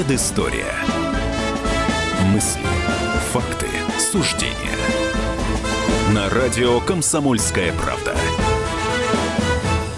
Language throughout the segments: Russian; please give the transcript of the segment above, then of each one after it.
Предыстория. Мысли, факты, суждения. На радио «Комсомольская правда».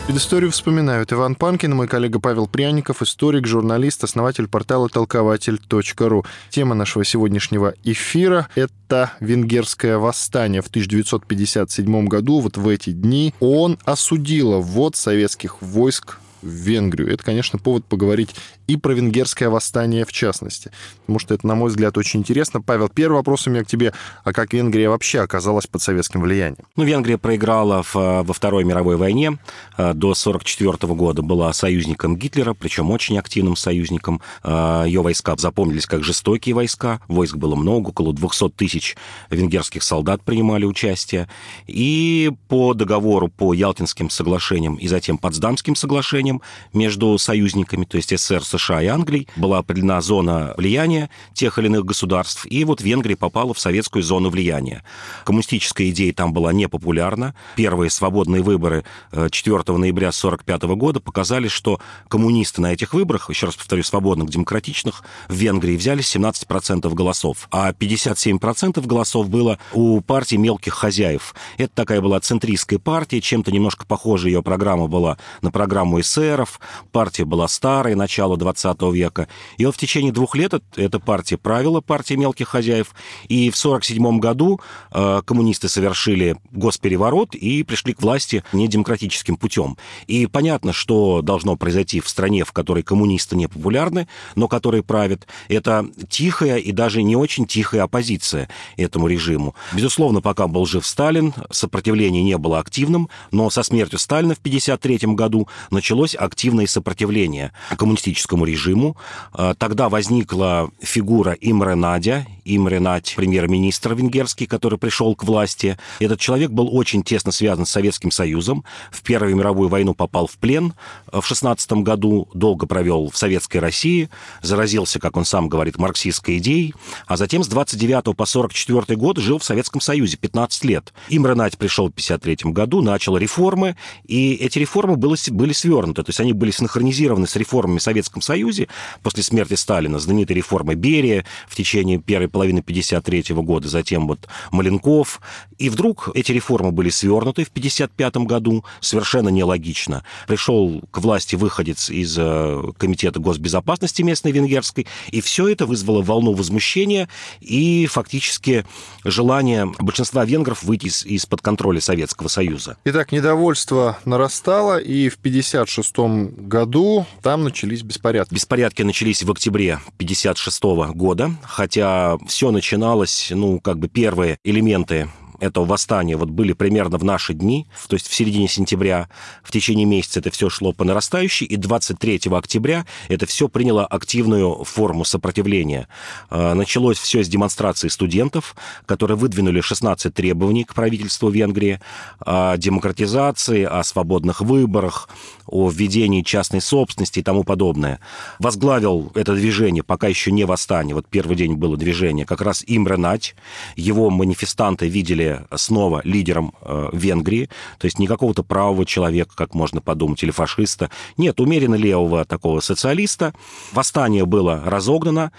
Предысторию вспоминают Иван Панкин, мой коллега Павел Пряников, историк, журналист, основатель портала толкователь.ру. Тема нашего сегодняшнего эфира — это венгерское восстание в 1957 году. Вот в эти дни он осудила ввод советских войск в Венгрию. Это, конечно, повод поговорить и про венгерское восстание в частности. Потому что это, на мой взгляд, очень интересно. Павел, первый вопрос у меня к тебе. А как Венгрия вообще оказалась под советским влиянием? Ну, Венгрия проиграла в, во Второй мировой войне. Э, до 1944 года была союзником Гитлера, причем очень активным союзником. Э, Ее войска запомнились как жестокие войска. Войск было много, около 200 тысяч венгерских солдат принимали участие. И по договору, по Ялтинским соглашениям и затем Потсдамским соглашениям между союзниками, то есть СССР, США и Англии, была определена зона влияния тех или иных государств, и вот Венгрия попала в советскую зону влияния. Коммунистическая идея там была непопулярна. Первые свободные выборы 4 э, ноября 1945 года показали, что коммунисты на этих выборах, еще раз повторю, свободных, демократичных, в Венгрии взяли 17% голосов, а 57% голосов было у партии мелких хозяев. Это такая была центристская партия, чем-то немножко похожа ее программа была на программу эсеров. Партия была старая, начало 20 века. И вот в течение двух лет эта партия правила, партия мелких хозяев. И в 1947 году э, коммунисты совершили госпереворот и пришли к власти недемократическим путем. И понятно, что должно произойти в стране, в которой коммунисты не популярны, но которые правят. Это тихая и даже не очень тихая оппозиция этому режиму. Безусловно, пока был жив Сталин, сопротивление не было активным, но со смертью Сталина в 1953 году началось активное сопротивление коммунистическому режиму. А, тогда возникла фигура Имре Надя, Имре Надь, премьер-министр венгерский, который пришел к власти. Этот человек был очень тесно связан с Советским Союзом. В Первую мировую войну попал в плен в 16 году, долго провел в Советской России, заразился, как он сам говорит, марксистской идеей, а затем с 29 по 44 год жил в Советском Союзе 15 лет. Имре Надь пришел в 53 году, начал реформы, и эти реформы были, были свернуты, то есть они были синхронизированы с реформами в Советском Союзе после смерти Сталина, знаменитой реформы Берия в течение первой половины 53 года, затем вот Маленков. И вдруг эти реформы были свернуты в 55 году, совершенно нелогично. Пришел к власти выходец из э, Комитета госбезопасности местной венгерской, и все это вызвало волну возмущения и фактически желание большинства венгров выйти из-под контроля Советского Союза. Итак, недовольство нарастало, и в 56 году там начались беспорядки. Беспорядки начались в октябре 56 года, хотя все начиналось, ну, как бы первые элементы этого восстания вот были примерно в наши дни, то есть в середине сентября, в течение месяца это все шло по нарастающей, и 23 октября это все приняло активную форму сопротивления. А, началось все с демонстрации студентов, которые выдвинули 16 требований к правительству Венгрии о демократизации, о свободных выборах, о введении частной собственности и тому подобное. Возглавил это движение, пока еще не восстание, вот первый день было движение, как раз Имре Нать. Его манифестанты видели снова лидером э, Венгрии, то есть не какого-то правого человека, как можно подумать, или фашиста. Нет, умеренно левого такого социалиста. Восстание было разогнано,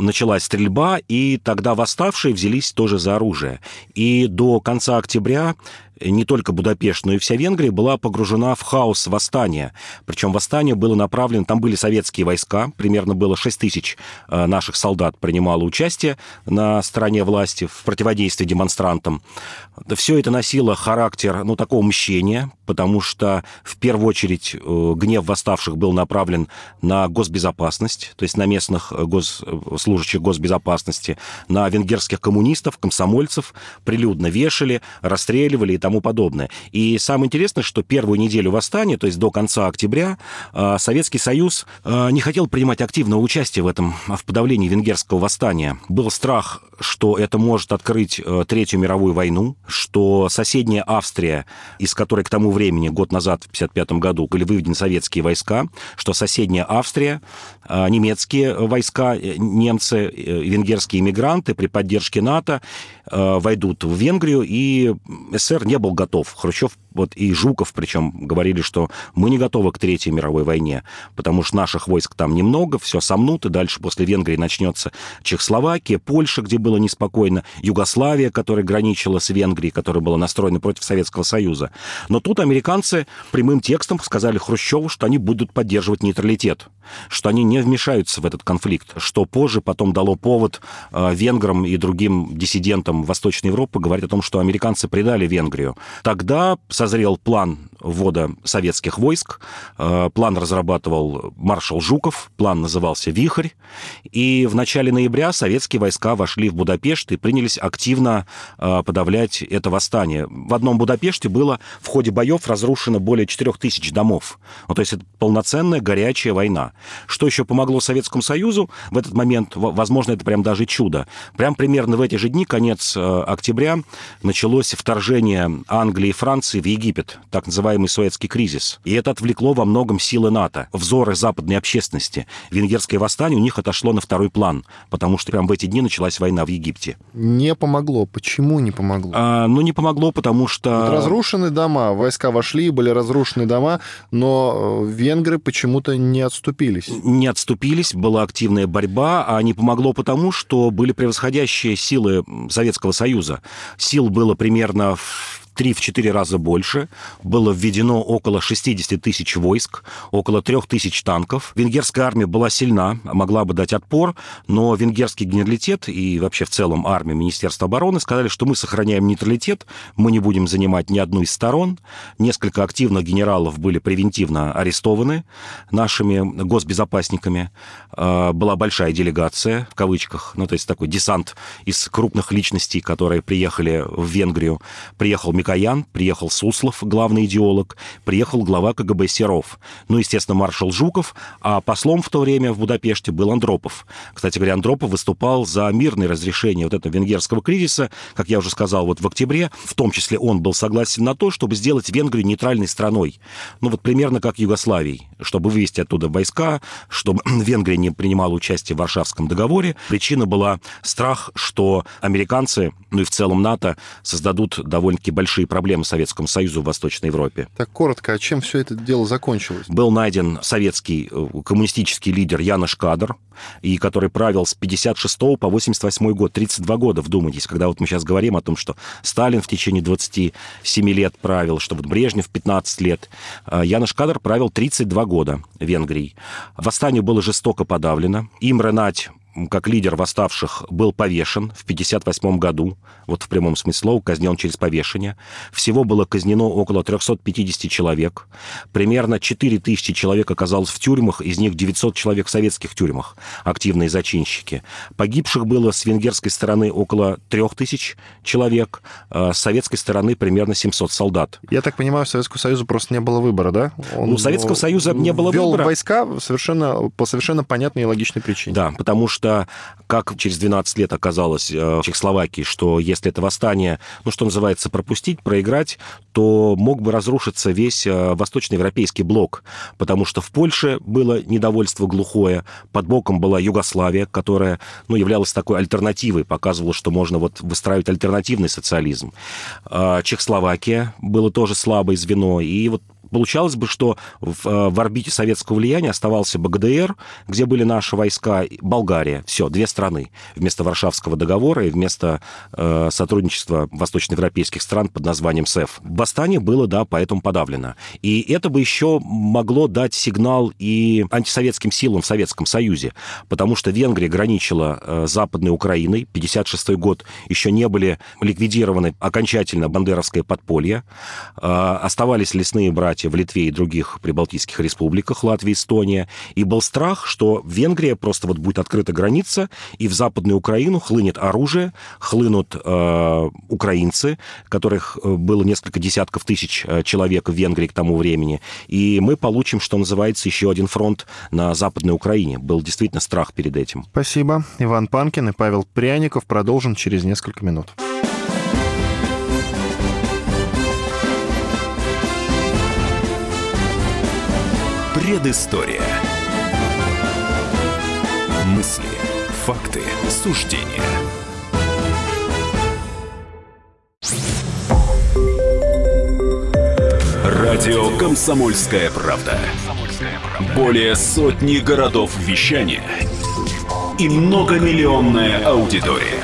началась стрельба, и тогда восставшие взялись тоже за оружие. И до конца октября не только Будапешт, но и вся Венгрия была погружена в хаос восстания. Причем восстание было направлено, там были советские войска, примерно было 6 тысяч э, наших солдат принимало участие на стороне власти в противодействии демонстрантам. Все это носило характер, ну, такого мщения, потому что в первую очередь э, гнев восставших был направлен на госбезопасность, то есть на местных э, гос... служащих госбезопасности, на венгерских коммунистов, комсомольцев, прилюдно вешали, расстреливали и тому подобное. И самое интересное, что первую неделю восстания, то есть до конца октября, а, Советский Союз а, не хотел принимать активное участие в этом, в подавлении венгерского восстания. Был страх, что это может открыть Третью мировую войну, что соседняя Австрия, из которой к тому времени, год назад, в 1955 году, были выведены советские войска, что соседняя Австрия, а, немецкие войска, э, немцы, э, венгерские иммигранты при поддержке НАТО войдут в Венгрию, и СССР не был готов. Хрущев вот и Жуков, причем, говорили, что мы не готовы к Третьей мировой войне, потому что наших войск там немного, все сомнут, и дальше после Венгрии начнется Чехословакия, Польша, где было неспокойно, Югославия, которая граничила с Венгрией, которая была настроена против Советского Союза. Но тут американцы прямым текстом сказали Хрущеву, что они будут поддерживать нейтралитет, что они не вмешаются в этот конфликт, что позже потом дало повод э, венграм и другим диссидентам Восточной Европы говорить о том, что американцы предали Венгрию. Тогда созрел план ввода советских войск. Э, план разрабатывал маршал Жуков, план назывался «Вихрь». И в начале ноября советские войска вошли в Будапешт и принялись активно э, подавлять это восстание. В одном Будапеште было в ходе боев разрушено более 4000 домов. Ну, то есть это полноценная горячая война. Что еще помогло Советскому Союзу в этот момент? Возможно, это прям даже чудо. Прям примерно в эти же дни, конец э, октября, началось вторжение Англии и Франции в Египет, так называемый Суэцкий кризис. И это отвлекло во многом силы НАТО, взоры западной общественности. Венгерское восстание у них отошло на второй план, потому что прямо в эти дни началась война в Египте. Не помогло. Почему не помогло? А, ну, не помогло, потому что... Вот разрушены дома, войска вошли, были разрушены дома, но э, венгры почему-то не отступились. Не отступились, была активная борьба, а не помогло потому, что были превосходящие силы Советского Союза. Сил было примерно в 3-4 раза больше. Было введено около 60 тысяч войск, около 3 тысяч танков. Венгерская армия была сильна, могла бы дать отпор, но венгерский генералитет и вообще в целом армия Министерства обороны сказали, что мы сохраняем нейтралитет, мы не будем занимать ни одну из сторон. Несколько активных генералов были превентивно арестованы нашими госбезопасниками. А, была большая делегация, в кавычках, ну, то есть такой десант из крупных личностей, которые приехали в Венгрию. Приехал Михаил Каян, приехал Суслов, главный идеолог, приехал глава КГБ Серов, ну, естественно, маршал Жуков, а послом в то время в Будапеште был Андропов. Кстати говоря, Андропов выступал за мирное разрешение вот этого венгерского кризиса, как я уже сказал, вот в октябре, в том числе он был согласен на то, чтобы сделать Венгрию нейтральной страной. Ну, вот примерно как Югославии, чтобы вывести оттуда войска, чтобы Венгрия не принимала участие в Варшавском договоре. Причина была страх, что американцы, ну и в целом НАТО, создадут довольно-таки большие большие проблемы Советскому Союзу в Восточной Европе. Так коротко, а чем все это дело закончилось? Был найден советский э, коммунистический лидер Янош Кадр, и который правил с 56 по 88 год, 32 года, вдумайтесь, когда вот мы сейчас говорим о том, что Сталин в течение 27 лет правил, что вот Брежнев 15 лет. А Янош Кадр правил 32 года Венгрии. Восстание было жестоко подавлено. Имре Нать как лидер восставших, был повешен в 1958 году, вот в прямом смысле слова, казнен через повешение. Всего было казнено около 350 человек. Примерно 4000 человек оказалось в тюрьмах, из них 900 человек в советских тюрьмах, активные зачинщики. Погибших было с венгерской стороны около 3000 человек, а с советской стороны примерно 700 солдат. Я так понимаю, Советскому Союзу просто не было выбора, да? Он, У Советского Союза не было ввел выбора. войска совершенно, по совершенно понятной и логичной причине. Да, потому что что, как через 12 лет оказалось э, в Чехословакии, что если это восстание, ну, что называется, пропустить, проиграть, то мог бы разрушиться весь э, восточноевропейский блок, потому что в Польше было недовольство глухое, под боком была Югославия, которая, ну, являлась такой альтернативой, показывала, что можно вот выстраивать альтернативный социализм. А Чехословакия было тоже слабое звено, и вот Получалось бы, что в, э, в орбите советского влияния оставался БГДР, где были наши войска, Болгария. Все, две страны. Вместо Варшавского договора и вместо э, сотрудничества восточноевропейских стран под названием СЭФ. Восстание было, да, поэтому подавлено. И это бы еще могло дать сигнал и антисоветским силам в Советском Союзе, потому что Венгрия граничила э, Западной Украиной. 56 год еще не были ликвидированы окончательно бандеровское подполье. Э, оставались лесные братья в Литве и других прибалтийских республиках, Латвия, Эстония, и был страх, что Венгрия просто вот будет открыта граница, и в Западную Украину хлынет оружие, хлынут э, украинцы, которых э, было несколько десятков тысяч э, человек в Венгрии к тому времени, и мы получим, что называется, еще один фронт на Западной Украине. Был действительно страх перед этим. Спасибо. Иван Панкин и Павел Пряников продолжим через несколько минут. Предыстория. Мысли, факты, суждения. Радио «Комсомольская правда». Более сотни городов вещания и многомиллионная аудитория.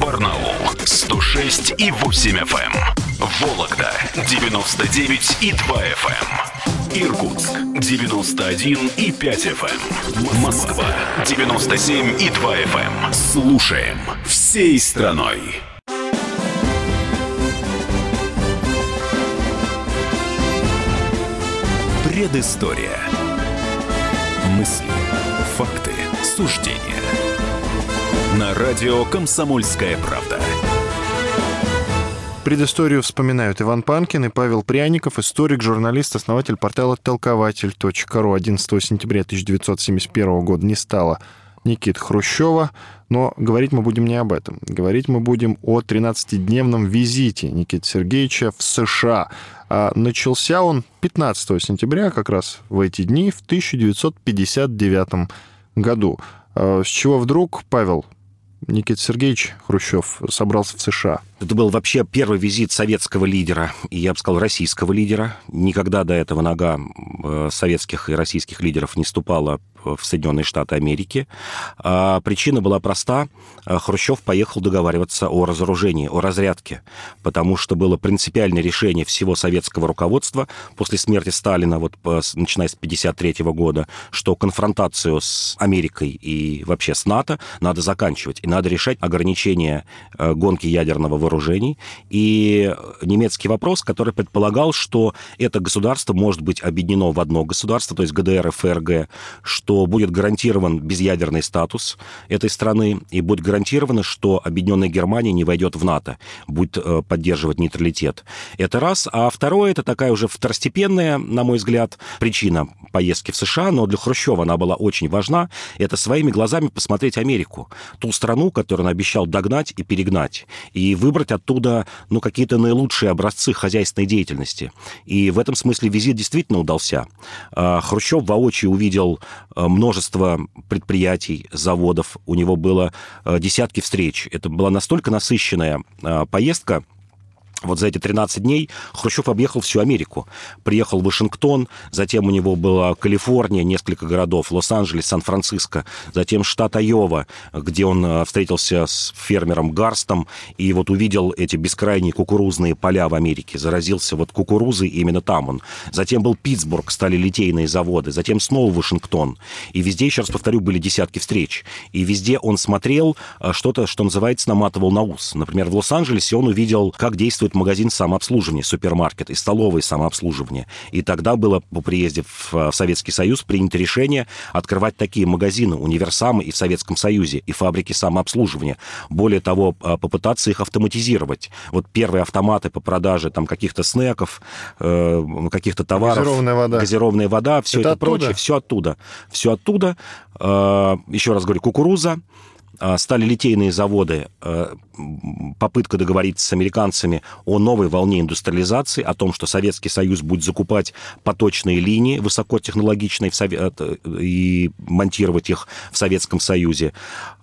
Барнаул 106 и 8 FM. Эм. Вологда 99 и 2 FM. Эм. Иркутск 91 и 5 FM. Эм. Москва 97 и 2 FM. Слушаем всей страной. Предыстория. Мысли, факты, суждения. На радио «Комсомольская правда». Предысторию вспоминают Иван Панкин и Павел Пряников, историк, журналист, основатель портала толкователь.ру. 11 сентября 1971 года не стало Никит Хрущева, но говорить мы будем не об этом. Говорить мы будем о 13-дневном визите Никиты Сергеевича в США. А начался он 15 сентября, как раз в эти дни, в 1959 году. А с чего вдруг, Павел, Никита Сергеевич Хрущев собрался в США? Это был вообще первый визит советского лидера, и я бы сказал, российского лидера. Никогда до этого нога э, советских и российских лидеров не ступала в Соединенные Штаты Америки. А причина была проста. Хрущев поехал договариваться о разоружении, о разрядке, потому что было принципиальное решение всего советского руководства после смерти Сталина, вот начиная с 1953 года, что конфронтацию с Америкой и вообще с НАТО надо заканчивать, и надо решать ограничения э, гонки ядерного вооружений. И немецкий вопрос, который предполагал, что это государство может быть объединено в одно государство, то есть ГДР и ФРГ, что будет гарантирован безъядерный статус этой страны, и будет гарантировано, что объединенная Германия не войдет в НАТО, будет э, поддерживать нейтралитет. Это раз. А второе, это такая уже второстепенная, на мой взгляд, причина поездки в США, но для Хрущева она была очень важна, это своими глазами посмотреть Америку, ту страну, которую он обещал догнать и перегнать, и выбрать оттуда ну, какие-то наилучшие образцы хозяйственной деятельности. И в этом смысле визит действительно удался. А, Хрущев воочию увидел а, множество предприятий, заводов, у него было а, десятки встреч. Это была настолько насыщенная поездка, вот за эти 13 дней Хрущев объехал всю Америку. Приехал в Вашингтон, затем у него была Калифорния, несколько городов, Лос-Анджелес, Сан-Франциско, затем штат Айова, где он э, встретился с фермером Гарстом и вот увидел эти бескрайние кукурузные поля в Америке, заразился вот кукурузой, именно там он. Затем был Питтсбург, стали литейные заводы, затем снова Вашингтон. И везде, еще раз повторю, были десятки встреч. И везде он смотрел э, что-то, что называется, наматывал на ус. Например, в Лос-Анджелесе он увидел, как действует существует магазин самообслуживания, супермаркет и столовые самообслуживания. И тогда было по приезде в Советский Союз принято решение открывать такие магазины, универсамы и в Советском Союзе, и фабрики самообслуживания. Более того, а, попытаться их автоматизировать. Вот первые автоматы по продаже там каких-то снеков, э, каких-то товаров. Газированная вода. Газированная вода, все это, это прочее, все оттуда. Все оттуда. Э, еще раз говорю, кукуруза, стали литейные заводы, э, попытка договориться с американцами о новой волне индустриализации, о том, что Советский Союз будет закупать поточные линии высокотехнологичные э, и монтировать их в Советском Союзе.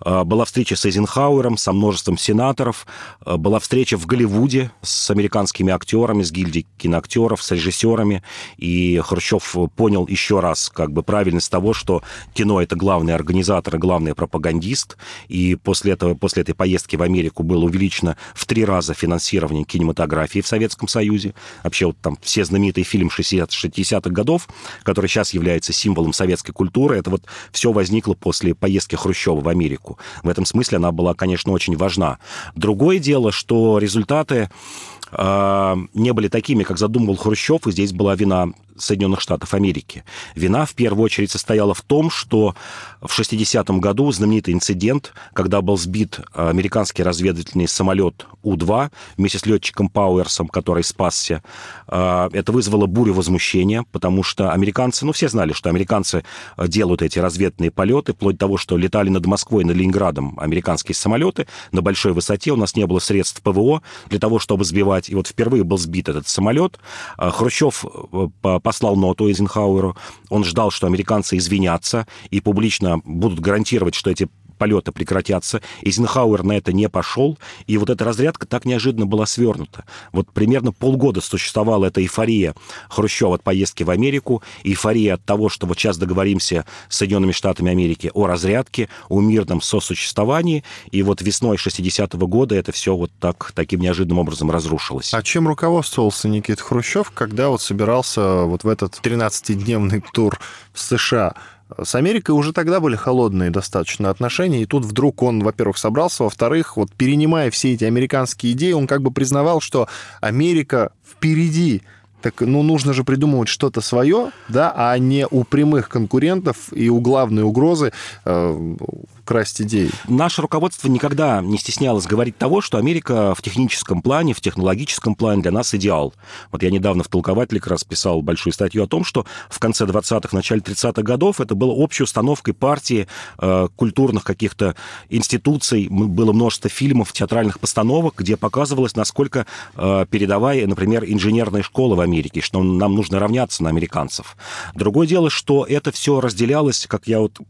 А, была встреча с Эйзенхауэром, со множеством сенаторов. А, была встреча в Голливуде с американскими актерами, с гильдией киноактеров, с режиссерами. И Хрущев понял еще раз как бы правильность того, что кино — это главный организатор и главный пропагандист, и после, этого, после этой поездки в Америку было увеличено в три раза финансирование кинематографии в Советском Союзе. Вообще вот там все знаменитые фильмы 60-х годов, который сейчас является символом советской культуры, это вот все возникло после поездки Хрущева в Америку. В этом смысле она была, конечно, очень важна. Другое дело, что результаты э, не были такими, как задумывал Хрущев, и здесь была вина Соединенных Штатов Америки. Вина в первую очередь состояла в том, что в 60-м году знаменитый инцидент, когда был сбит американский разведывательный самолет У-2 вместе с летчиком Пауэрсом, который спасся, а, это вызвало бурю возмущения, потому что американцы, ну, все знали, что американцы делают эти разведные полеты, вплоть до того, что летали над Москвой, над Ленинградом американские самолеты на большой высоте, у нас не было средств ПВО для того, чтобы сбивать, и вот впервые был сбит этот самолет. Хрущев э, послал ноту Эйзенхауэру, он ждал, что американцы извинятся и публично будут гарантировать, что эти полеты прекратятся. Эйзенхауэр на это не пошел, и вот эта разрядка так неожиданно была свернута. Вот примерно полгода существовала эта эйфория Хрущева от поездки в Америку, эйфория от того, что вот сейчас договоримся с Соединенными Штатами Америки о разрядке, о мирном сосуществовании, и вот весной 60-го года это все вот так, таким неожиданным образом разрушилось. А чем руководствовался Никит Хрущев, когда вот собирался вот в этот 13-дневный тур в США? С Америкой уже тогда были холодные достаточно отношения, и тут вдруг он, во-первых, собрался, во-вторых, вот перенимая все эти американские идеи, он как бы признавал, что Америка впереди, так, ну, нужно же придумывать что-то свое, да, а не у прямых конкурентов и у главной угрозы э, красть идеи. Наше руководство никогда не стеснялось говорить того, что Америка в техническом плане, в технологическом плане для нас идеал. Вот я недавно в «Толкователе» как раз писал большую статью о том, что в конце 20-х, начале 30-х годов это было общей установкой партии, э, культурных каких-то институций, было множество фильмов, театральных постановок, где показывалось, насколько э, передовая, например, инженерная школа в Америке, что нам нужно равняться на американцев. Другое дело, что это все разделялось, как я вот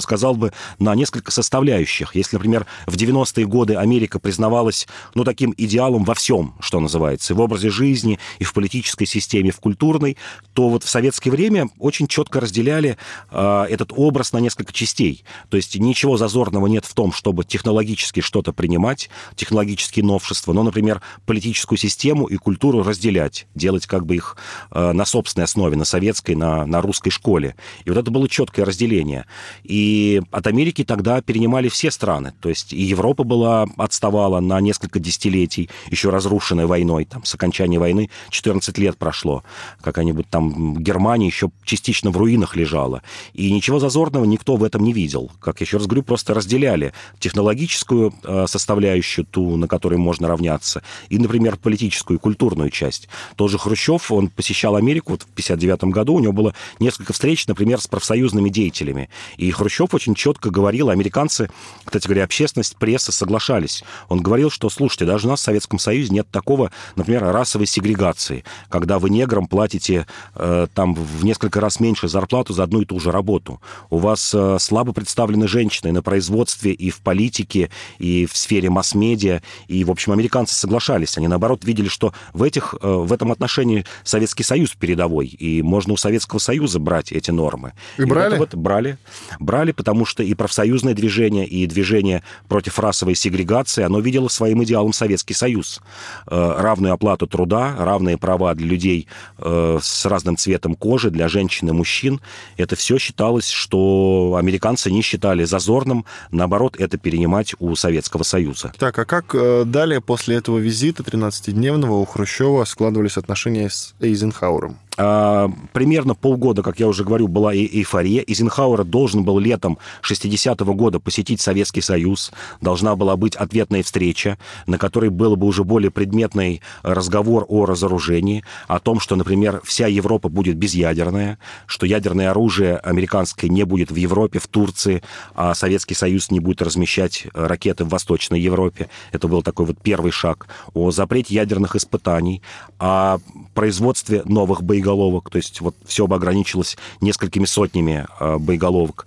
сказал бы, на несколько составляющих. Если, например, в 90-е годы Америка признавалась, ну, таким идеалом во всем, что называется, и в образе жизни, и в политической системе, и в культурной, то вот в советское время очень четко разделяли э, этот образ на несколько частей. То есть ничего зазорного нет в том, чтобы технологически что-то принимать, технологические новшества, но, например, политическую систему и культуру разделять, делать как бы их э, на собственной основе, на советской, на, на русской школе. И вот это было четкое разделение. И от Америки тогда перенимали все страны. То есть и Европа была, отставала на несколько десятилетий, еще разрушенная войной. Там с окончания войны 14 лет прошло. Какая-нибудь там Германия еще частично в руинах лежала. И ничего зазорного никто в этом не видел. Как я еще раз говорю, просто разделяли технологическую э, составляющую, ту, на которой можно равняться, и, например, политическую и культурную часть. Тоже Хрущев, он посещал Америку вот в 59 году, у него было несколько встреч, например, с профсоюзными деятелями. И Хрущев очень четко говорил, говорил, американцы, кстати говоря, общественность, пресса соглашались. Он говорил, что, слушайте, даже у нас в Советском Союзе нет такого, например, расовой сегрегации, когда вы неграм платите э, там в несколько раз меньше зарплату за одну и ту же работу. У вас э, слабо представлены женщины на производстве и в политике, и в сфере масс-медиа. И, в общем, американцы соглашались. Они, наоборот, видели, что в, этих, э, в этом отношении Советский Союз передовой, и можно у Советского Союза брать эти нормы. И, и брали? Вот, вот, брали. Брали, потому что и профсоюз профсоюзное движение и движение против расовой сегрегации, оно видело своим идеалом Советский Союз. Э, равную оплату труда, равные права для людей э, с разным цветом кожи, для женщин и мужчин. Это все считалось, что американцы не считали зазорным, наоборот, это перенимать у Советского Союза. Так, а как э, далее после этого визита 13-дневного у Хрущева складывались отношения с Эйзенхауэром? А, примерно полгода, как я уже говорю, была эйфория. Эйзенхауэр должен был летом 60-го года посетить Советский Союз. Должна была быть ответная встреча, на которой был бы уже более предметный разговор о разоружении, о том, что, например, вся Европа будет безъядерная, что ядерное оружие американское не будет в Европе, в Турции, а Советский Союз не будет размещать ракеты в Восточной Европе. Это был такой вот первый шаг. О запрете ядерных испытаний, о производстве новых боеголовок боеголовок, то есть вот все бы ограничилось несколькими сотнями э, боеголовок.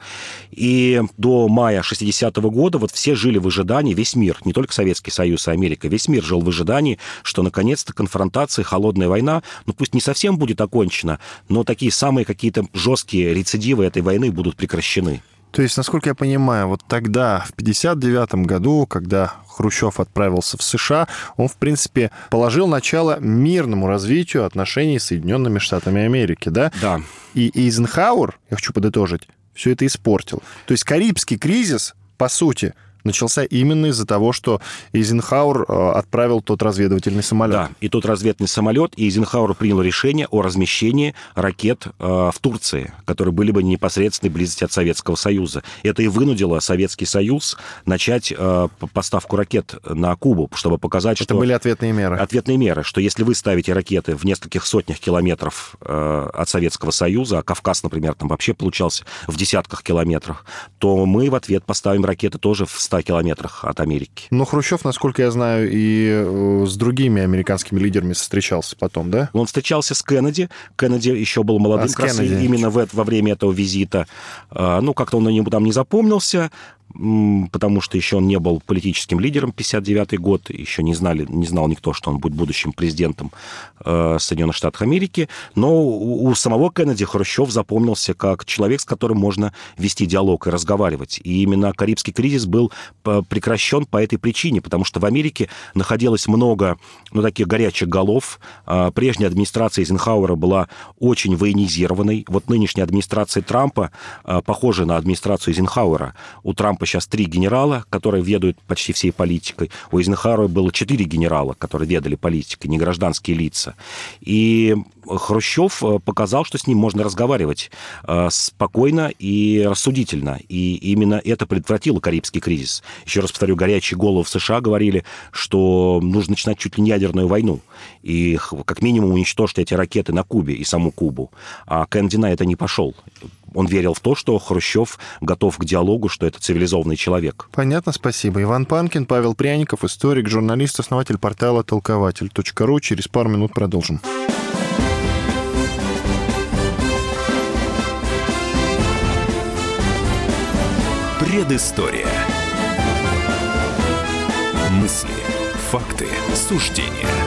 И до мая 60-го года вот все жили в ожидании, весь мир, не только Советский Союз и Америка, весь мир жил в ожидании, что наконец-то конфронтация, холодная война, ну пусть не совсем будет окончена, но такие самые какие-то жесткие рецидивы этой войны будут прекращены. То есть, насколько я понимаю, вот тогда, в 1959 году, когда Хрущев отправился в США, он, в принципе, положил начало мирному развитию отношений с Соединенными Штатами Америки, да? Да. И Эйзенхауэр, я хочу подытожить, все это испортил. То есть Карибский кризис, по сути, начался именно из-за того, что Эйзенхауэр э, отправил тот разведывательный самолет. Да, и тот разведывательный самолет, и Эйзенхауэр принял решение о размещении ракет э, в Турции, которые были бы непосредственной близости от Советского Союза. Это и вынудило Советский Союз начать э, поставку ракет на Кубу, чтобы показать, Это что... Это были ответные меры. Ответные меры, что если вы ставите ракеты в нескольких сотнях километров от Советского Союза, а Кавказ, например, там вообще получался в десятках километрах, то мы в ответ поставим ракеты тоже в 100 100 километрах от Америки. Но Хрущев, насколько я знаю, и э, с другими американскими лидерами встречался потом, да? Он встречался с Кеннеди. Кеннеди еще был молодым, а, как раз именно в, во время этого визита. А, ну, как-то он ему там не запомнился. Потому что еще он не был политическим лидером 59 год, еще не, знали, не знал никто, что он будет будущим президентом э, Соединенных Штатов Америки, но у, у самого Кеннеди Хрущев запомнился как человек, с которым можно вести диалог и разговаривать. И именно Карибский кризис был прекращен по этой причине, потому что в Америке находилось много ну, таких горячих голов. Э, прежняя администрация Эйзенхауэра была очень военизированной. Вот нынешняя администрация Трампа э, похожа на администрацию Эйзенхауэра. У Трампа сейчас три генерала, которые ведают почти всей политикой. У Эйзенхауэра было четыре генерала, которые ведали политикой, не гражданские лица. И Хрущев э, показал, что с ним можно разговаривать э, спокойно и рассудительно. И именно это предотвратило Карибский кризис. Еще раз повторю, горячие головы в США говорили, что нужно начинать чуть ли не ядерную войну. И как минимум уничтожить эти ракеты на Кубе и саму Кубу. А Кеннеди на это не пошел он верил в то, что Хрущев готов к диалогу, что это цивилизованный человек. Понятно, спасибо. Иван Панкин, Павел Пряников, историк, журналист, основатель портала толкователь.ру. Через пару минут продолжим. Предыстория. Мысли, факты, суждения –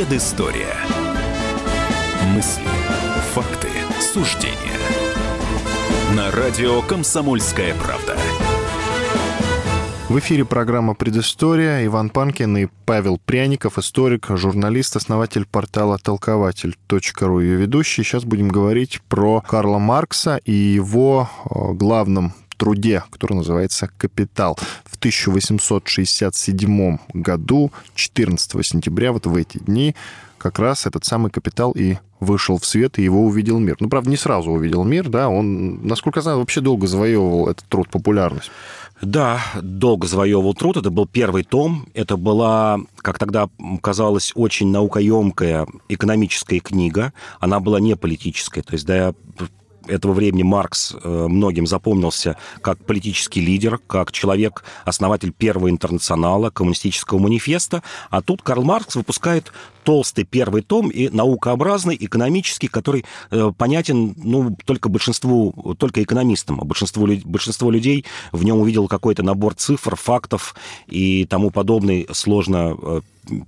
Предыстория. Мысли, факты, суждения. На радио «Комсомольская правда». В эфире программа «Предыстория». Иван Панкин и Павел Пряников, историк, журналист, основатель портала толкователь.ру. Ее ведущий. Сейчас будем говорить про Карла Маркса и его э, главном труде, который называется «Капитал». В 1867 году, 14 сентября, вот в эти дни, как раз этот самый «Капитал» и вышел в свет, и его увидел мир. Ну, правда, не сразу увидел мир, да, он, насколько я знаю, вообще долго завоевывал этот труд популярность. Да, долго завоевывал труд. Это был первый том. Это была, как тогда казалось, очень наукоемкая экономическая книга. Она была не политическая. То есть, да, этого времени Маркс э, многим запомнился как политический лидер, как человек, основатель первого интернационала, коммунистического манифеста. А тут Карл Маркс выпускает толстый первый том и наукообразный, экономический, который э, понятен ну, только большинству, только экономистам. А большинство, большинство людей в нем увидело какой-то набор цифр, фактов и тому подобный сложно э,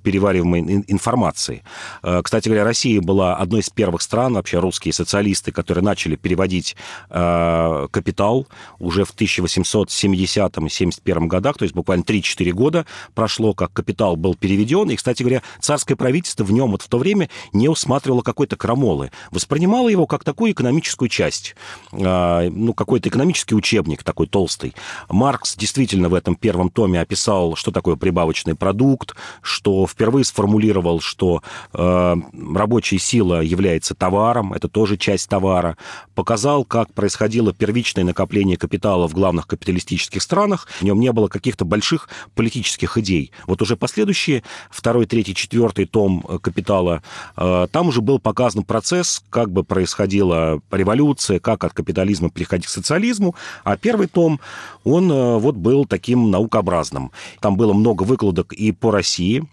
перевариваемой информации. Э, кстати говоря, Россия была одной из первых стран, вообще русские социалисты, которые начали переводить э, капитал уже в 1870-71 годах, то есть буквально 3-4 года прошло, как капитал был переведен. И, кстати говоря, царское правительство в нем вот в то время не усматривало какой-то крамолы, воспринимало его как такую экономическую часть, э, ну, какой-то экономический учебник такой толстый. Маркс действительно в этом первом томе описал, что такое прибавочный продукт, что что впервые сформулировал, что э, рабочая сила является товаром, это тоже часть товара, показал, как происходило первичное накопление капитала в главных капиталистических странах, в нем не было каких-то больших политических идей. Вот уже последующие, второй, третий, четвертый том э, «Капитала», э, там уже был показан процесс, как бы происходила революция, как от капитализма переходить к социализму, а первый том, он э, вот был таким наукообразным. Там было много выкладок и по России,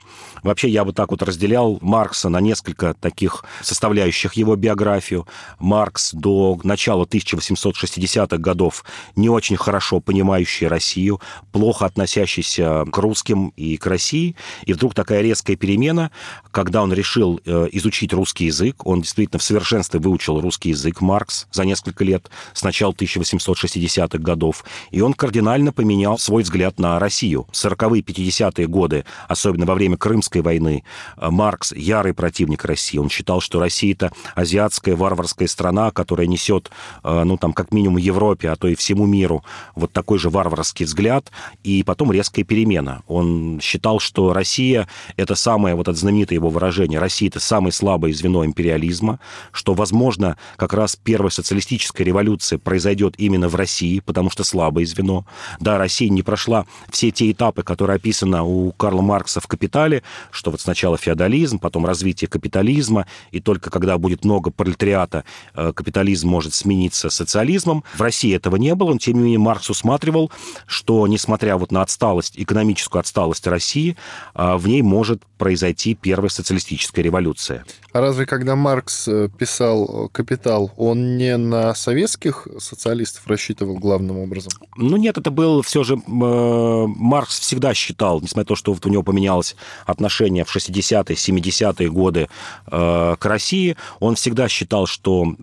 Вообще я бы так вот разделял Маркса на несколько таких составляющих его биографию. Маркс до начала 1860-х годов не очень хорошо понимающий Россию, плохо относящийся к русским и к России. И вдруг такая резкая перемена, когда он решил э, изучить русский язык, он действительно в совершенстве выучил русский язык Маркс за несколько лет, с начала 1860-х годов, и он кардинально поменял свой взгляд на Россию. 40-е, 50-е годы, особенно во время Крымской войны Маркс ярый противник России. Он считал, что Россия это азиатская варварская страна, которая несет, ну, там, как минимум Европе, а то и всему миру вот такой же варварский взгляд, и потом резкая перемена. Он считал, что Россия — это самое, вот это знаменитое его выражение, Россия — это самое слабое звено империализма, что, возможно, как раз первая социалистическая революция произойдет именно в России, потому что слабое звено. Да, Россия не прошла все те этапы, которые описаны у Карла Маркса в «Капитале», что вот сначала феодализм, потом развитие капитализма, и только когда будет много пролетариата, э, капитализм может смениться социализмом. В России этого не было, но, тем не менее, Маркс усматривал, что, несмотря вот на отсталость, экономическую отсталость России, э, в ней может произойти первая социалистическая революция. А разве когда Маркс э, писал «Капитал», он не на советских социалистов рассчитывал главным образом? Ну нет, это был все же... Э, Маркс всегда считал, несмотря на то, что вот у него поменялось отношение в 60-е, 70-е годы э, к России, он всегда считал, что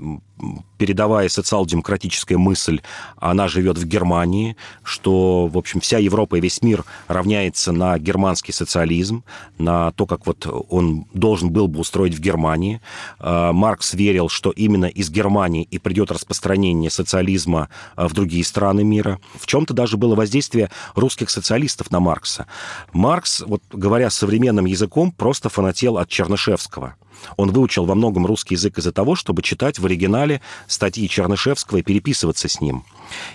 передовая социал-демократическая мысль, она живет в Германии, что, в общем, вся Европа и весь мир равняется на германский социализм, на то, как вот он должен был бы устроить в Германии. А, Маркс верил, что именно из Германии и придет распространение социализма а, в другие страны мира. В чем-то даже было воздействие русских социалистов на Маркса. Маркс, вот говоря современным языком, просто фанател от Чернышевского. Он выучил во многом русский язык из-за того, чтобы читать в оригинале статьи Чернышевского и переписываться с ним.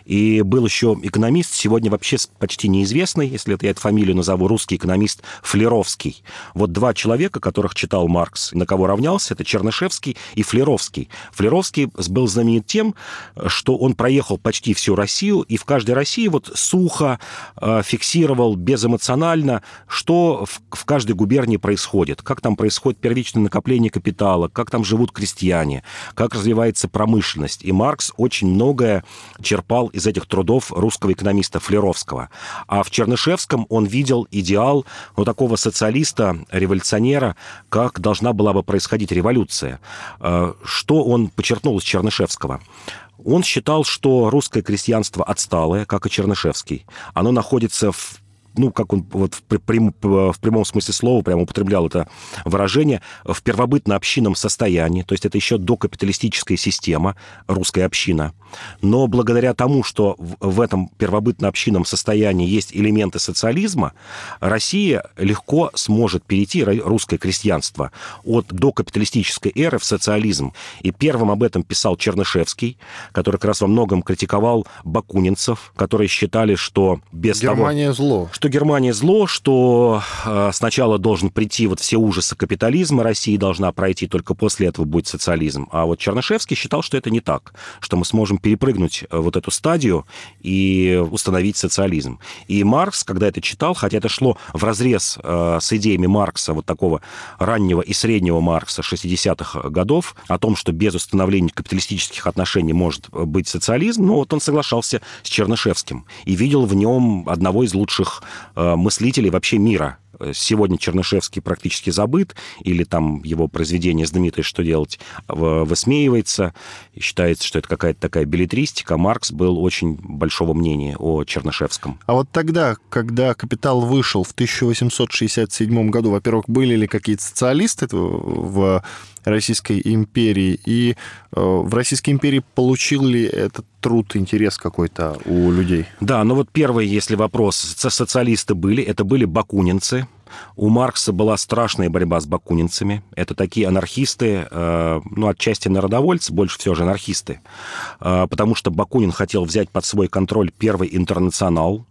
И был еще экономист, сегодня вообще почти неизвестный, если это я эту фамилию назову, русский экономист Флеровский. Вот два человека, которых читал Маркс, на кого равнялся, это Чернышевский и Флеровский. Флеровский был знаменит тем, что он проехал почти всю Россию, и в каждой России вот сухо э, фиксировал, безэмоционально, что в, в каждой губернии происходит, как там происходит первичное накопление капитала, как там живут крестьяне, как развивается промышленность. И Маркс очень многое черпал черпал из этих трудов русского экономиста Флеровского. А в Чернышевском он видел идеал ну, такого социалиста, революционера, как должна была бы происходить революция. Э, что он подчеркнул из Чернышевского? Он считал, что русское крестьянство отсталое, как и Чернышевский. Оно находится в ну, как он вот в, прям, в прямом смысле слова прямо употреблял это выражение, в первобытно-общинном состоянии, то есть это еще докапиталистическая система, русская община. Но благодаря тому, что в этом первобытно-общинном состоянии есть элементы социализма, Россия легко сможет перейти, русское крестьянство, от докапиталистической эры в социализм. И первым об этом писал Чернышевский, который как раз во многом критиковал бакунинцев, которые считали, что без Германия того... зло что Германия зло, что э, сначала должен прийти вот все ужасы капитализма, Россия должна пройти, только после этого будет социализм. А вот Чернышевский считал, что это не так, что мы сможем перепрыгнуть э, вот эту стадию и установить социализм. И Маркс, когда это читал, хотя это шло в разрез э, с идеями Маркса, вот такого раннего и среднего Маркса 60-х годов, о том, что без установления капиталистических отношений может быть социализм, но вот он соглашался с Чернышевским и видел в нем одного из лучших мыслителей вообще мира. Сегодня Чернышевский практически забыт, или там его произведение знаменитое «Что делать?» высмеивается, считается, что это какая-то такая билетристика. Маркс был очень большого мнения о Чернышевском. А вот тогда, когда «Капитал» вышел в 1867 году, во-первых, были ли какие-то социалисты в Российской империи, и э, в Российской империи получил ли этот труд, интерес какой-то у людей? Да, ну вот первый, если вопрос, социалисты были, это были бакунинцы, у Маркса была страшная борьба с бакунинцами. Это такие анархисты, э, ну, отчасти народовольцы, больше всего же анархисты. Э, потому что Бакунин хотел взять под свой контроль первый интернационал,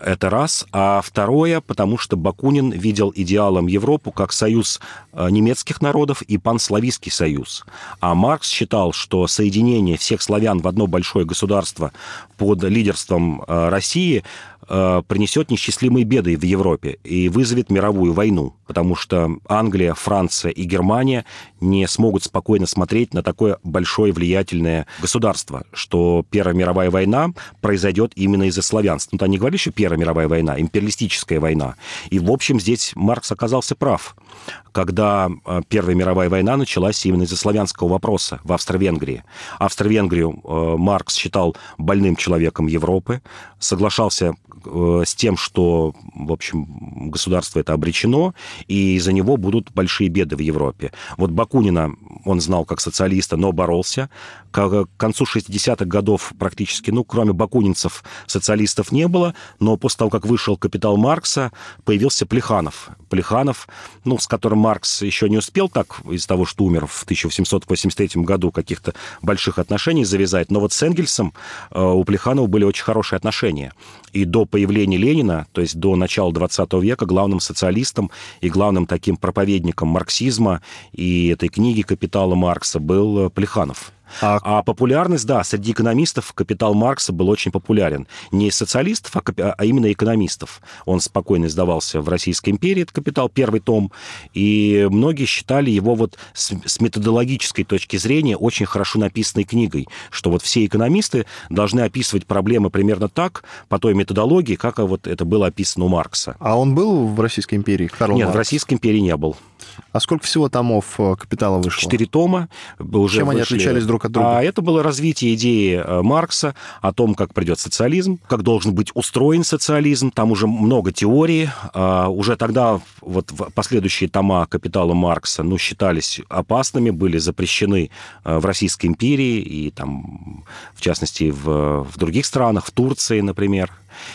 это раз. А второе, потому что Бакунин видел идеалом Европу как союз э, немецких народов и панславистский союз. А Маркс считал, что соединение всех славян в одно большое государство под лидерством э, России принесет несчастливые беды в Европе и вызовет мировую войну, потому что Англия, Франция и Германия не смогут спокойно смотреть на такое большое влиятельное государство, что Первая мировая война произойдет именно из-за славянства. Ну, то не говорили, что Первая мировая война, империалистическая война. И, в общем, здесь Маркс оказался прав когда э, Первая мировая война началась именно из-за славянского вопроса в Австро-Венгрии. Австро-Венгрию э, Маркс считал больным человеком Европы, соглашался э, с тем, что, в общем, государство это обречено, и из-за него будут большие беды в Европе. Вот Бакунина он знал как социалиста, но боролся. К концу 60-х годов практически, ну, кроме бакунинцев, социалистов не было, но после того, как вышел «Капитал Маркса», появился Плеханов. Плеханов, ну, с которым Маркс еще не успел так, из того, что умер в 1883 году, каких-то больших отношений завязать, но вот с Энгельсом э, у Плеханова были очень хорошие отношения. И до появления Ленина, то есть до начала 20 века, главным социалистом и главным таким проповедником марксизма и этой книги «Капитала Маркса» был Плеханов. А... а популярность, да, среди экономистов капитал Маркса был очень популярен. Не социалистов, а, а именно экономистов. Он спокойно издавался в Российской империи, это капитал, первый том. И многие считали его вот с, с методологической точки зрения очень хорошо написанной книгой, что вот все экономисты должны описывать проблемы примерно так, по той методологии, как вот это было описано у Маркса. А он был в Российской империи, Карл Нет, Маркс? в Российской империи не был. А сколько всего томов э, «Капитала» вышло? Четыре тома. Уже Чем вышли. они отличались друг от друга? А это было развитие идеи э, Маркса о том, как придет социализм, как должен быть устроен социализм. Там уже много теорий. А, уже тогда вот последующие тома «Капитала» Маркса ну, считались опасными, были запрещены э, в Российской империи и там, в частности, в, в других странах, в Турции, например.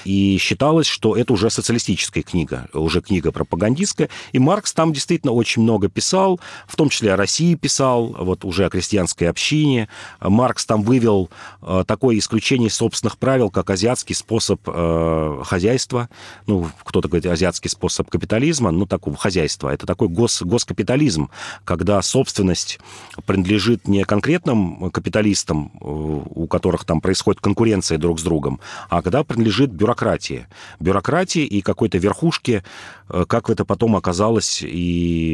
И считалось, что это уже социалистическая книга, уже книга пропагандистская. И Маркс там действительно очень много писал, в том числе о России писал, вот уже о крестьянской общине. Маркс там вывел э, такое исключение собственных правил, как азиатский способ э, хозяйства. Ну, кто-то говорит азиатский способ капитализма, ну, такого хозяйства. Это такой гос, госкапитализм, когда собственность принадлежит не конкретным капиталистам, э, у которых там происходит конкуренция друг с другом, а когда принадлежит бюрократии. Бюрократии и какой-то верхушке, как это потом оказалось и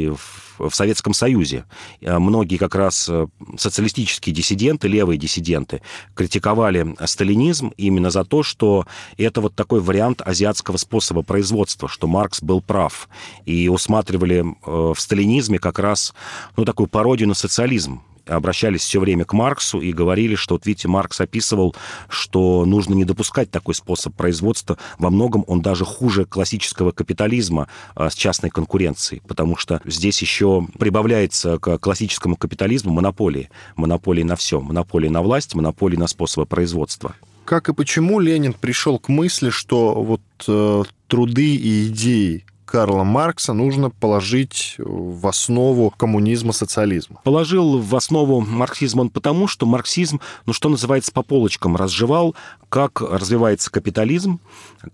в Советском Союзе. Э, многие как раз э, социалистические диссиденты, левые диссиденты, критиковали сталинизм именно за то, что это вот такой вариант азиатского способа производства, что Маркс был прав. И усматривали в сталинизме как раз ну, такую пародию на социализм обращались все время к Марксу и говорили, что, вот видите, Маркс описывал, что нужно не допускать такой способ производства. Во многом он даже хуже классического капитализма а, с частной конкуренцией, потому что здесь еще прибавляется к классическому капитализму монополии. Монополии на все. Монополии на власть, монополии на способы производства. Как и почему Ленин пришел к мысли, что вот э, труды и идеи Карла Маркса нужно положить в основу коммунизма, социализма? Положил в основу марксизма он потому, что марксизм, ну что называется, по полочкам разжевал, как развивается капитализм,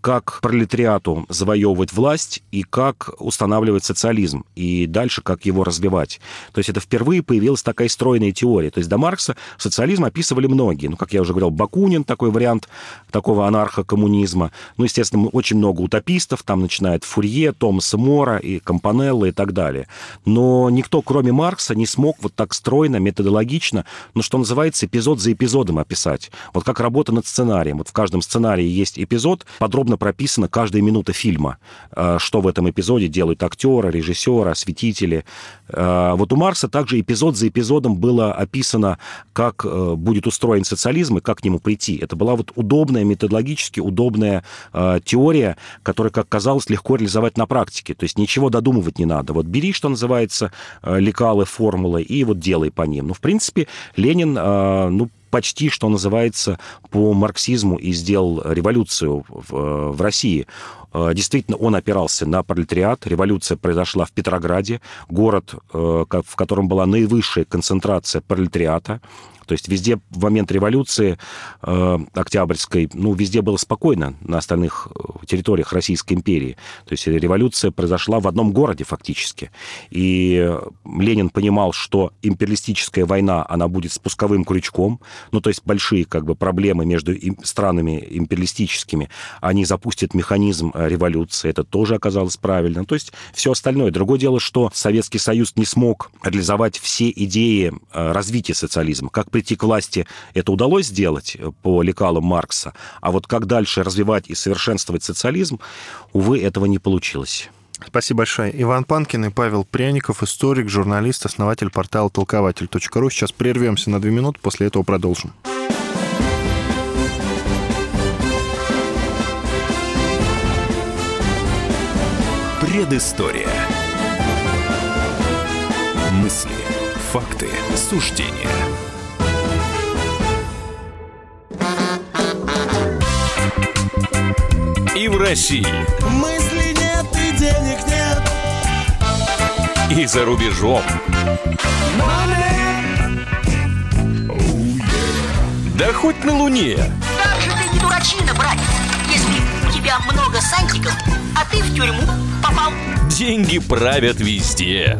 как пролетариату завоевывать власть и как устанавливать социализм, и дальше как его развивать. То есть это впервые появилась такая стройная теория. То есть до Маркса социализм описывали многие. Ну, как я уже говорил, Бакунин, такой вариант такого анархокоммунизма. Ну, естественно, очень много утопистов, там начинает Фурье, Томаса Мора и Компанелла и так далее. Но никто, кроме Маркса, не смог вот так стройно, методологично, ну, что называется, эпизод за эпизодом описать. Вот как работа над сценарием. Вот в каждом сценарии есть эпизод, подробно прописана каждая минута фильма, э, что в этом эпизоде делают актеры, режиссеры, осветители. Э, вот у Маркса также эпизод за эпизодом было описано, как э, будет устроен социализм и как к нему прийти. Это была вот удобная, методологически удобная теория, которая, как казалось, легко реализовать на практике. То есть ничего додумывать не надо. Вот бери, что называется, э, лекалы, формулы, и вот делай по ним. Ну, в принципе, Ленин, э, ну, почти, что называется, по марксизму и сделал революцию в, э, в России. Действительно, он опирался на пролетариат. Революция произошла в Петрограде, город, в котором была наивысшая концентрация пролетариата. То есть везде в момент революции э, Октябрьской, ну, везде было спокойно на остальных э, территориях Российской империи. То есть революция произошла в одном городе фактически. И Ленин понимал, что империалистическая война, она будет спусковым крючком, ну, то есть большие как бы проблемы между странами империалистическими, они запустят механизм э, революции, это тоже оказалось правильно. То есть все остальное. Другое дело, что Советский Союз не смог реализовать все идеи э, развития социализма, как при прийти к власти это удалось сделать э, по лекалам Маркса, а вот как дальше развивать и совершенствовать социализм, увы, этого не получилось. Спасибо большое. Иван Панкин и Павел Пряников, историк, журналист, основатель портала толкователь.ру. Сейчас прервемся на две минуты, после этого продолжим. Предыстория. Мысли, факты, суждения. И в России. Мысли нет и денег нет. И за рубежом. Да хоть на Луне. Как же ты не дурачина, братец, если у тебя много сантиков, а ты в тюрьму попал. Деньги правят везде.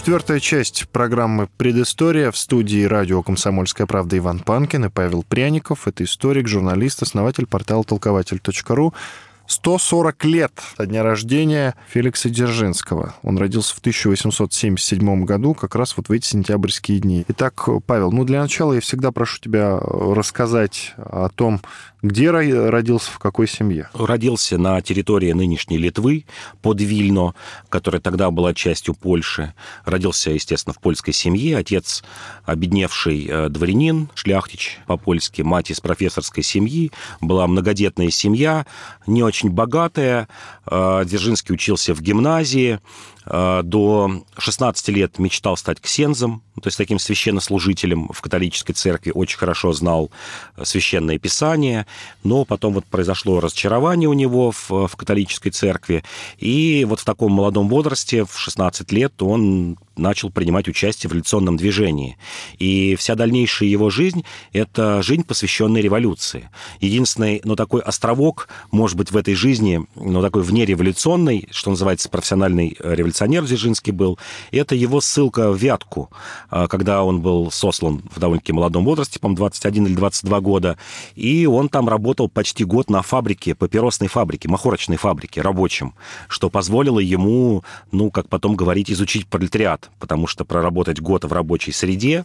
Четвертая часть программы «Предыстория» в студии радио «Комсомольская правда» Иван Панкин и Павел Пряников. Это историк, журналист, основатель портала толкователь.ру. 140 лет со дня рождения Феликса Дзержинского. Он родился в 1877 году, как раз вот в эти сентябрьские дни. Итак, Павел, ну для начала я всегда прошу тебя рассказать о том, где родился, в какой семье? Родился на территории нынешней Литвы, под Вильно, которая тогда была частью Польши. Родился, естественно, в польской семье. Отец обедневший э, дворянин, шляхтич по-польски, мать из профессорской семьи. Была многодетная семья, не очень богатая. Э, Дзержинский учился в гимназии. Э, до 16 лет мечтал стать ксензом, то есть таким священнослужителем в католической церкви, очень хорошо знал священное писание, но потом вот произошло разочарование у него в, в католической церкви, и вот в таком молодом возрасте, в 16 лет, он начал принимать участие в революционном движении. И вся дальнейшая его жизнь — это жизнь, посвященная революции. Единственный, ну, такой островок, может быть, в этой жизни, ну, такой внереволюционный, что называется, профессиональный революционер Дзержинский был, это его ссылка в Вятку, а, когда он был сослан в довольно-таки молодом возрасте, по 21 или 22 года, и он там работал почти год на фабрике, папиросной фабрике, махорочной фабрике, рабочим, что позволило ему, ну, как потом говорить, изучить пролетариат потому что проработать год в рабочей среде,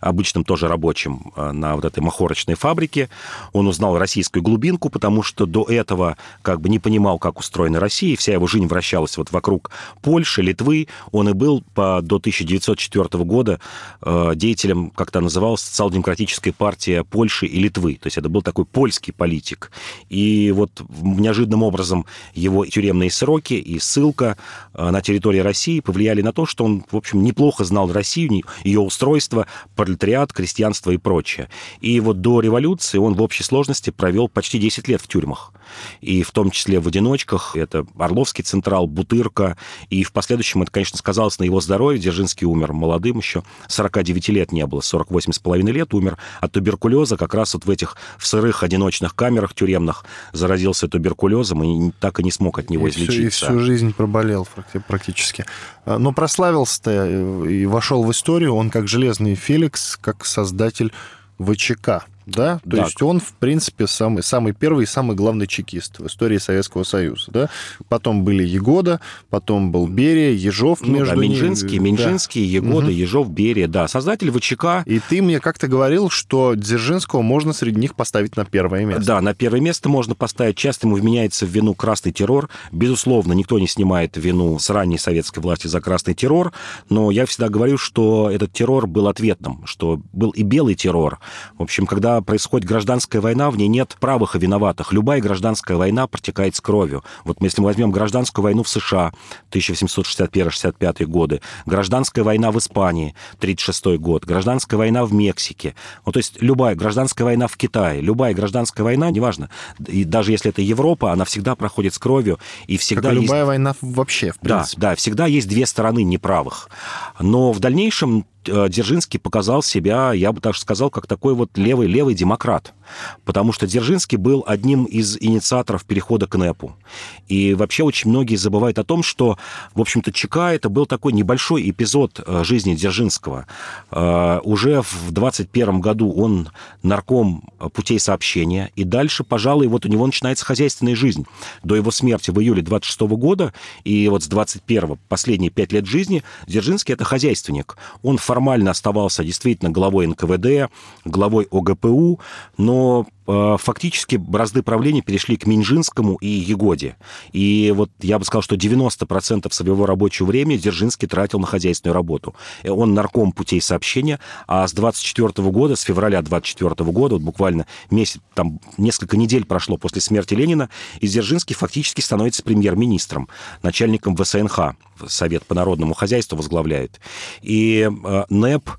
обычным тоже рабочим э, на вот этой махорочной фабрике, он узнал российскую глубинку, потому что до этого как бы не понимал, как устроена Россия, вся его жизнь вращалась вот вокруг Польши, Литвы. Он и был по, до 1904 года э, деятелем, как то называлась, социал-демократической партии Польши и Литвы. То есть это был такой польский политик. И вот неожиданным образом его тюремные сроки и ссылка э, на территории России повлияли на то, что он, в общем, неплохо знал Россию, ее устройство, пролетариат, крестьянство и прочее. И вот до революции он в общей сложности провел почти 10 лет в тюрьмах. И в том числе в одиночках. Это Орловский Централ, Бутырка. И в последующем это, конечно, сказалось на его здоровье. Дзержинский умер молодым еще. 49 лет не было, 48,5 лет умер от туберкулеза. Как раз вот в этих в сырых одиночных камерах тюремных заразился туберкулезом и так и не смог от него и излечиться. Всю, и всю жизнь проболел практически. Но прославился-то э, и вошел в историю он как Железный Феликс, как создатель ВЧК да? То да. есть он, в принципе, самый, самый первый и самый главный чекист в истории Советского Союза, да? Потом были Егода, потом был Берия, Ежов ну, между да, Минжинский, ними. Минжинский, да. Егода, угу. Ежов, Берия, да, создатель ВЧК. И ты мне как-то говорил, что Дзержинского можно среди них поставить на первое место. Да, на первое место можно поставить. Часто ему вменяется в вину красный террор. Безусловно, никто не снимает вину с ранней советской власти за красный террор, но я всегда говорю, что этот террор был ответным, что был и белый террор. В общем, когда происходит гражданская война, в ней нет правых и виноватых. Любая гражданская война протекает с кровью. Вот если мы возьмем гражданскую войну в США 1861-65 годы, гражданская война в Испании 36 год, гражданская война в Мексике, ну, то есть любая гражданская война в Китае, любая гражданская война, неважно, и даже если это Европа, она всегда проходит с кровью, и всегда как есть... любая война вообще, в принципе. Да, да, всегда есть две стороны неправых. Но в дальнейшем Дзержинский показал себя, я бы так сказал, как такой вот левый-левый демократ. Потому что Дзержинский был одним из инициаторов перехода к НЭПу. И вообще очень многие забывают о том, что, в общем-то, ЧК это был такой небольшой эпизод э, жизни Дзержинского. Э, уже в 21 году он нарком путей сообщения, и дальше, пожалуй, вот у него начинается хозяйственная жизнь. До его смерти в июле 26 года, и вот с 21 последние пять лет жизни, Дзержинский это хозяйственник. Он формально оставался действительно главой НКВД, главой ОГПУ, но Э, фактически бразды правления перешли к Минжинскому и Егоде. И вот я бы сказал, что 90% своего рабочего времени Дзержинский тратил на хозяйственную работу. Э, он нарком путей сообщения, а с 24 года, с февраля 24 года, вот буквально месяц, там несколько недель прошло после смерти Ленина, и Дзержинский фактически становится премьер-министром, начальником ВСНХ, Совет по народному хозяйству возглавляет. И э, НЭП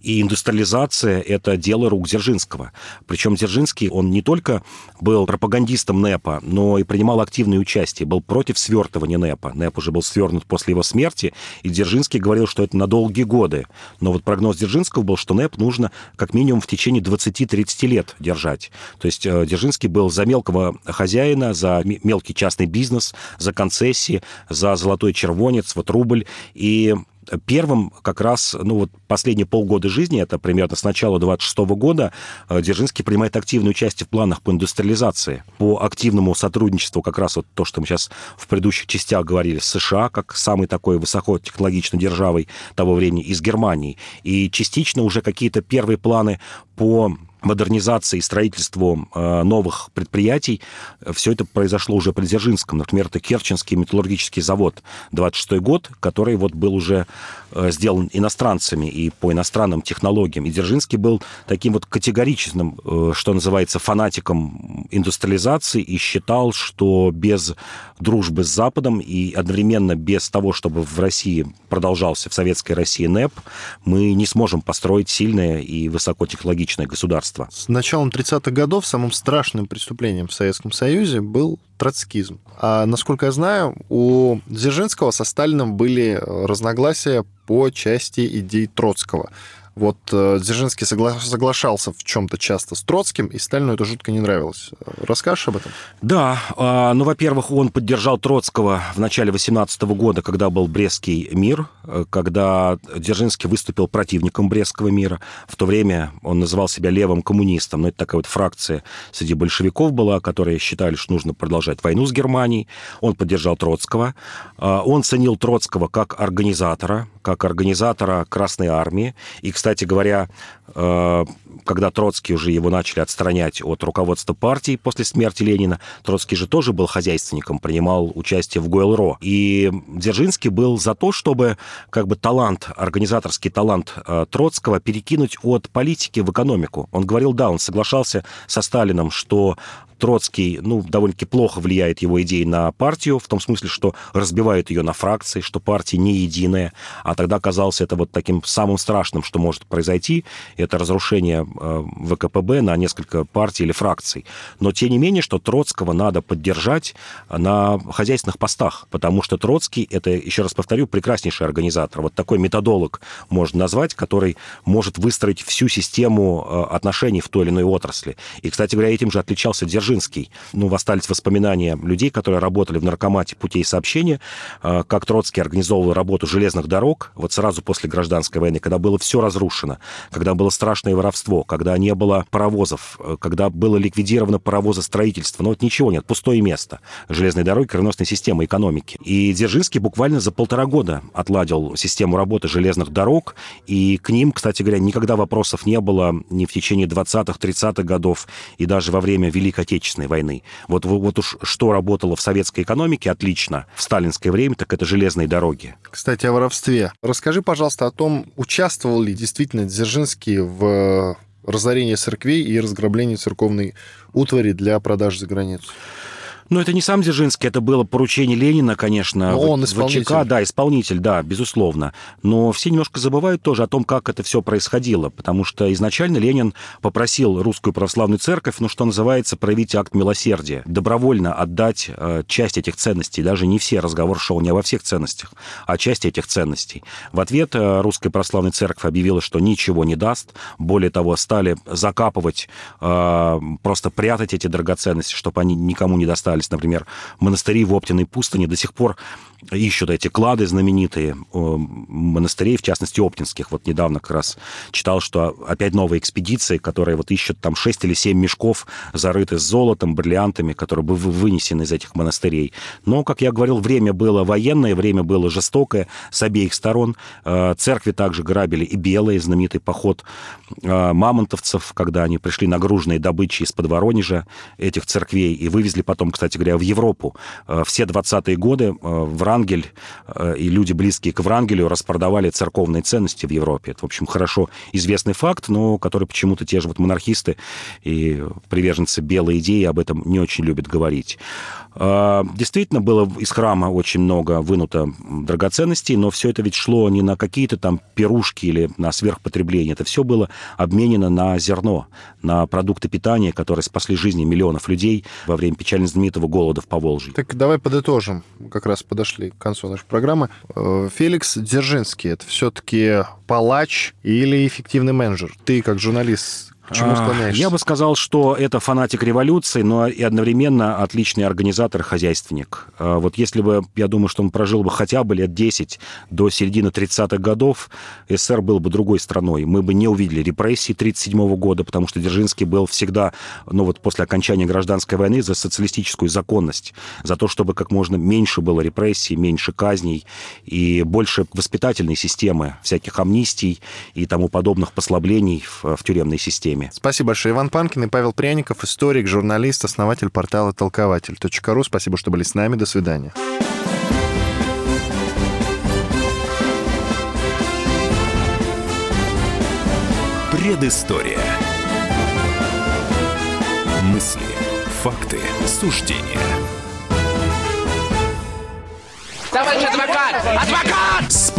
и индустриализация – это дело рук Дзержинского. Причем Дзержинский, он не только был пропагандистом НЭПа, но и принимал активное участие, был против свертывания НЭПа. НЭП уже был свернут после его смерти, и Дзержинский говорил, что это на долгие годы. Но вот прогноз Дзержинского был, что НЭП нужно как минимум в течение 20-30 лет держать. То есть э, Дзержинский был за мелкого хозяина, за мелкий частный бизнес, за концессии, за золотой червонец, вот рубль. И Первым как раз, ну вот последние полгода жизни, это примерно с начала 26 года, э, Дзержинский принимает активное участие в планах по индустриализации, по активному сотрудничеству, как раз вот то, что мы сейчас в предыдущих частях говорили, с США, как самой такой высокотехнологичной державой того времени, и с Германией. И частично уже какие-то первые планы по модернизации и строительству э, новых предприятий, все это произошло уже при Дзержинском. Например, это Керченский металлургический завод, 26 год, который вот был уже э, сделан иностранцами и по иностранным технологиям. И Дзержинский был таким вот категоричным, э, что называется, фанатиком индустриализации и считал, что без дружбы с Западом и одновременно без того, чтобы в России продолжался, в Советской России НЭП, мы не сможем построить сильное и высокотехнологичное государство. С началом 30-х годов самым страшным преступлением в Советском Союзе был троцкизм. А насколько я знаю, у Дзержинского со Сталином были разногласия по части идей Троцкого. Вот э, Дзержинский согла- соглашался в чем-то часто с Троцким, и Сталину это жутко не нравилось. Расскажешь об этом? Да, э, ну, во-первых, он поддержал Троцкого в начале 18 года, когда был Брестский мир, э, когда Дзержинский выступил противником Брестского мира. В то время он называл себя левым коммунистом, но это такая вот фракция среди большевиков была, которые считали, что нужно продолжать войну с Германией. Он поддержал Троцкого. Э, он ценил Троцкого как организатора, как организатора Красной Армии. И, кстати говоря, когда Троцкий уже его начали отстранять от руководства партии после смерти Ленина, Троцкий же тоже был хозяйственником, принимал участие в ГОЛРО. И Дзержинский был за то, чтобы как бы талант, организаторский талант э, Троцкого перекинуть от политики в экономику. Он говорил, да, он соглашался со Сталином, что Троцкий, ну, довольно-таки плохо влияет его идеи на партию, в том смысле, что разбивает ее на фракции, что партия не единая, а тогда казалось это вот таким самым страшным, что может произойти, это разрушение э, ВКПБ на несколько партий или фракций. Но, тем не менее, что Троцкого надо поддержать на хозяйственных постах, потому что Троцкий, это, еще раз повторю, прекраснейший организатор. Вот такой методолог можно назвать, который может выстроить всю систему э, отношений в той или иной отрасли. И, кстати говоря, этим же отличался Дзержинский. Ну, остались воспоминания людей, которые работали в наркомате путей сообщения, а, как Троцкий организовывал работу железных дорог вот сразу после гражданской войны, когда было все разрушено, когда было страшное воровство, когда не было паровозов, э, когда было ликвидировано паровозостроительство. Ну, вот ничего нет, пустое место. Железные дороги, кровеносная система экономики. И Дзержинский буквально за полтора года отладил систему работы железных дорог, и к ним, кстати говоря, никогда вопросов не было ни в течение 20-х, 30-х годов, и даже во время Великой Отечественной войны. Вот, вот уж что работало в советской экономике отлично в сталинское время, так это железные дороги. Кстати, о воровстве. Расскажи, пожалуйста, о том, участвовал ли действительно Дзержинский в разорении церквей и разграблении церковной утвари для продажи за границу. Ну, это не сам Дзержинский, это было поручение Ленина, конечно. Но он исполнитель. ВЧК, да, исполнитель, да, безусловно. Но все немножко забывают тоже о том, как это все происходило, потому что изначально Ленин попросил Русскую Православную Церковь, ну, что называется, проявить акт милосердия, добровольно отдать э, часть этих ценностей, даже не все, разговор шел не обо всех ценностях, а часть этих ценностей. В ответ э, Русская Православная Церковь объявила, что ничего не даст, более того, стали закапывать, э, просто прятать эти драгоценности, чтобы они никому не достались остались, например, монастыри в Оптиной пустыне. До сих пор ищут эти клады знаменитые монастырей, в частности, оптинских. Вот недавно как раз читал, что опять новые экспедиции, которые вот ищут там 6 или 7 мешков, зарыты с золотом, бриллиантами, которые бы вынесены из этих монастырей. Но, как я говорил, время было военное, время было жестокое с обеих сторон. Э, церкви также грабили и белые, знаменитый поход э, мамонтовцев, когда они пришли нагруженные добычей из-под Воронежа этих церквей и вывезли потом, кстати говоря, в Европу. Э, все 20-е годы в Врангель э, и люди, близкие к Врангелю, распродавали церковные ценности в Европе. Это, в общем, хорошо известный факт, но который почему-то те же вот монархисты и приверженцы белой идеи об этом не очень любят говорить. А, действительно, было из храма очень много вынуто драгоценностей, но все это ведь шло не на какие-то там пирушки или на сверхпотребление. Это все было обменено на зерно, на продукты питания, которые спасли жизни миллионов людей во время печально знаменитого голода в Поволжье. Так давай подытожим. Как раз подошли к концу нашей программы. Э, Феликс Дзержинский — это все-таки палач или эффективный менеджер? Ты, как журналист, к чему склоняешься? Я бы сказал, что это фанатик революции, но и одновременно отличный организатор, хозяйственник. А вот если бы, я думаю, что он прожил бы хотя бы лет 10 до середины 30-х годов, СССР был бы другой страной. Мы бы не увидели репрессий 1937 года, потому что Дзержинский был всегда, ну вот после окончания гражданской войны, за социалистическую законность, за то, чтобы как можно меньше было репрессий, меньше казней и больше воспитательной системы, всяких амнистий и тому подобных послаблений в, в тюремной системе теме. Спасибо большое. Иван Панкин и Павел Пряников, историк, журналист, основатель портала толкователь.ру. Спасибо, что были с нами. До свидания. Предыстория. Мысли, факты, суждения. Товарищ адвокат! Адвокат!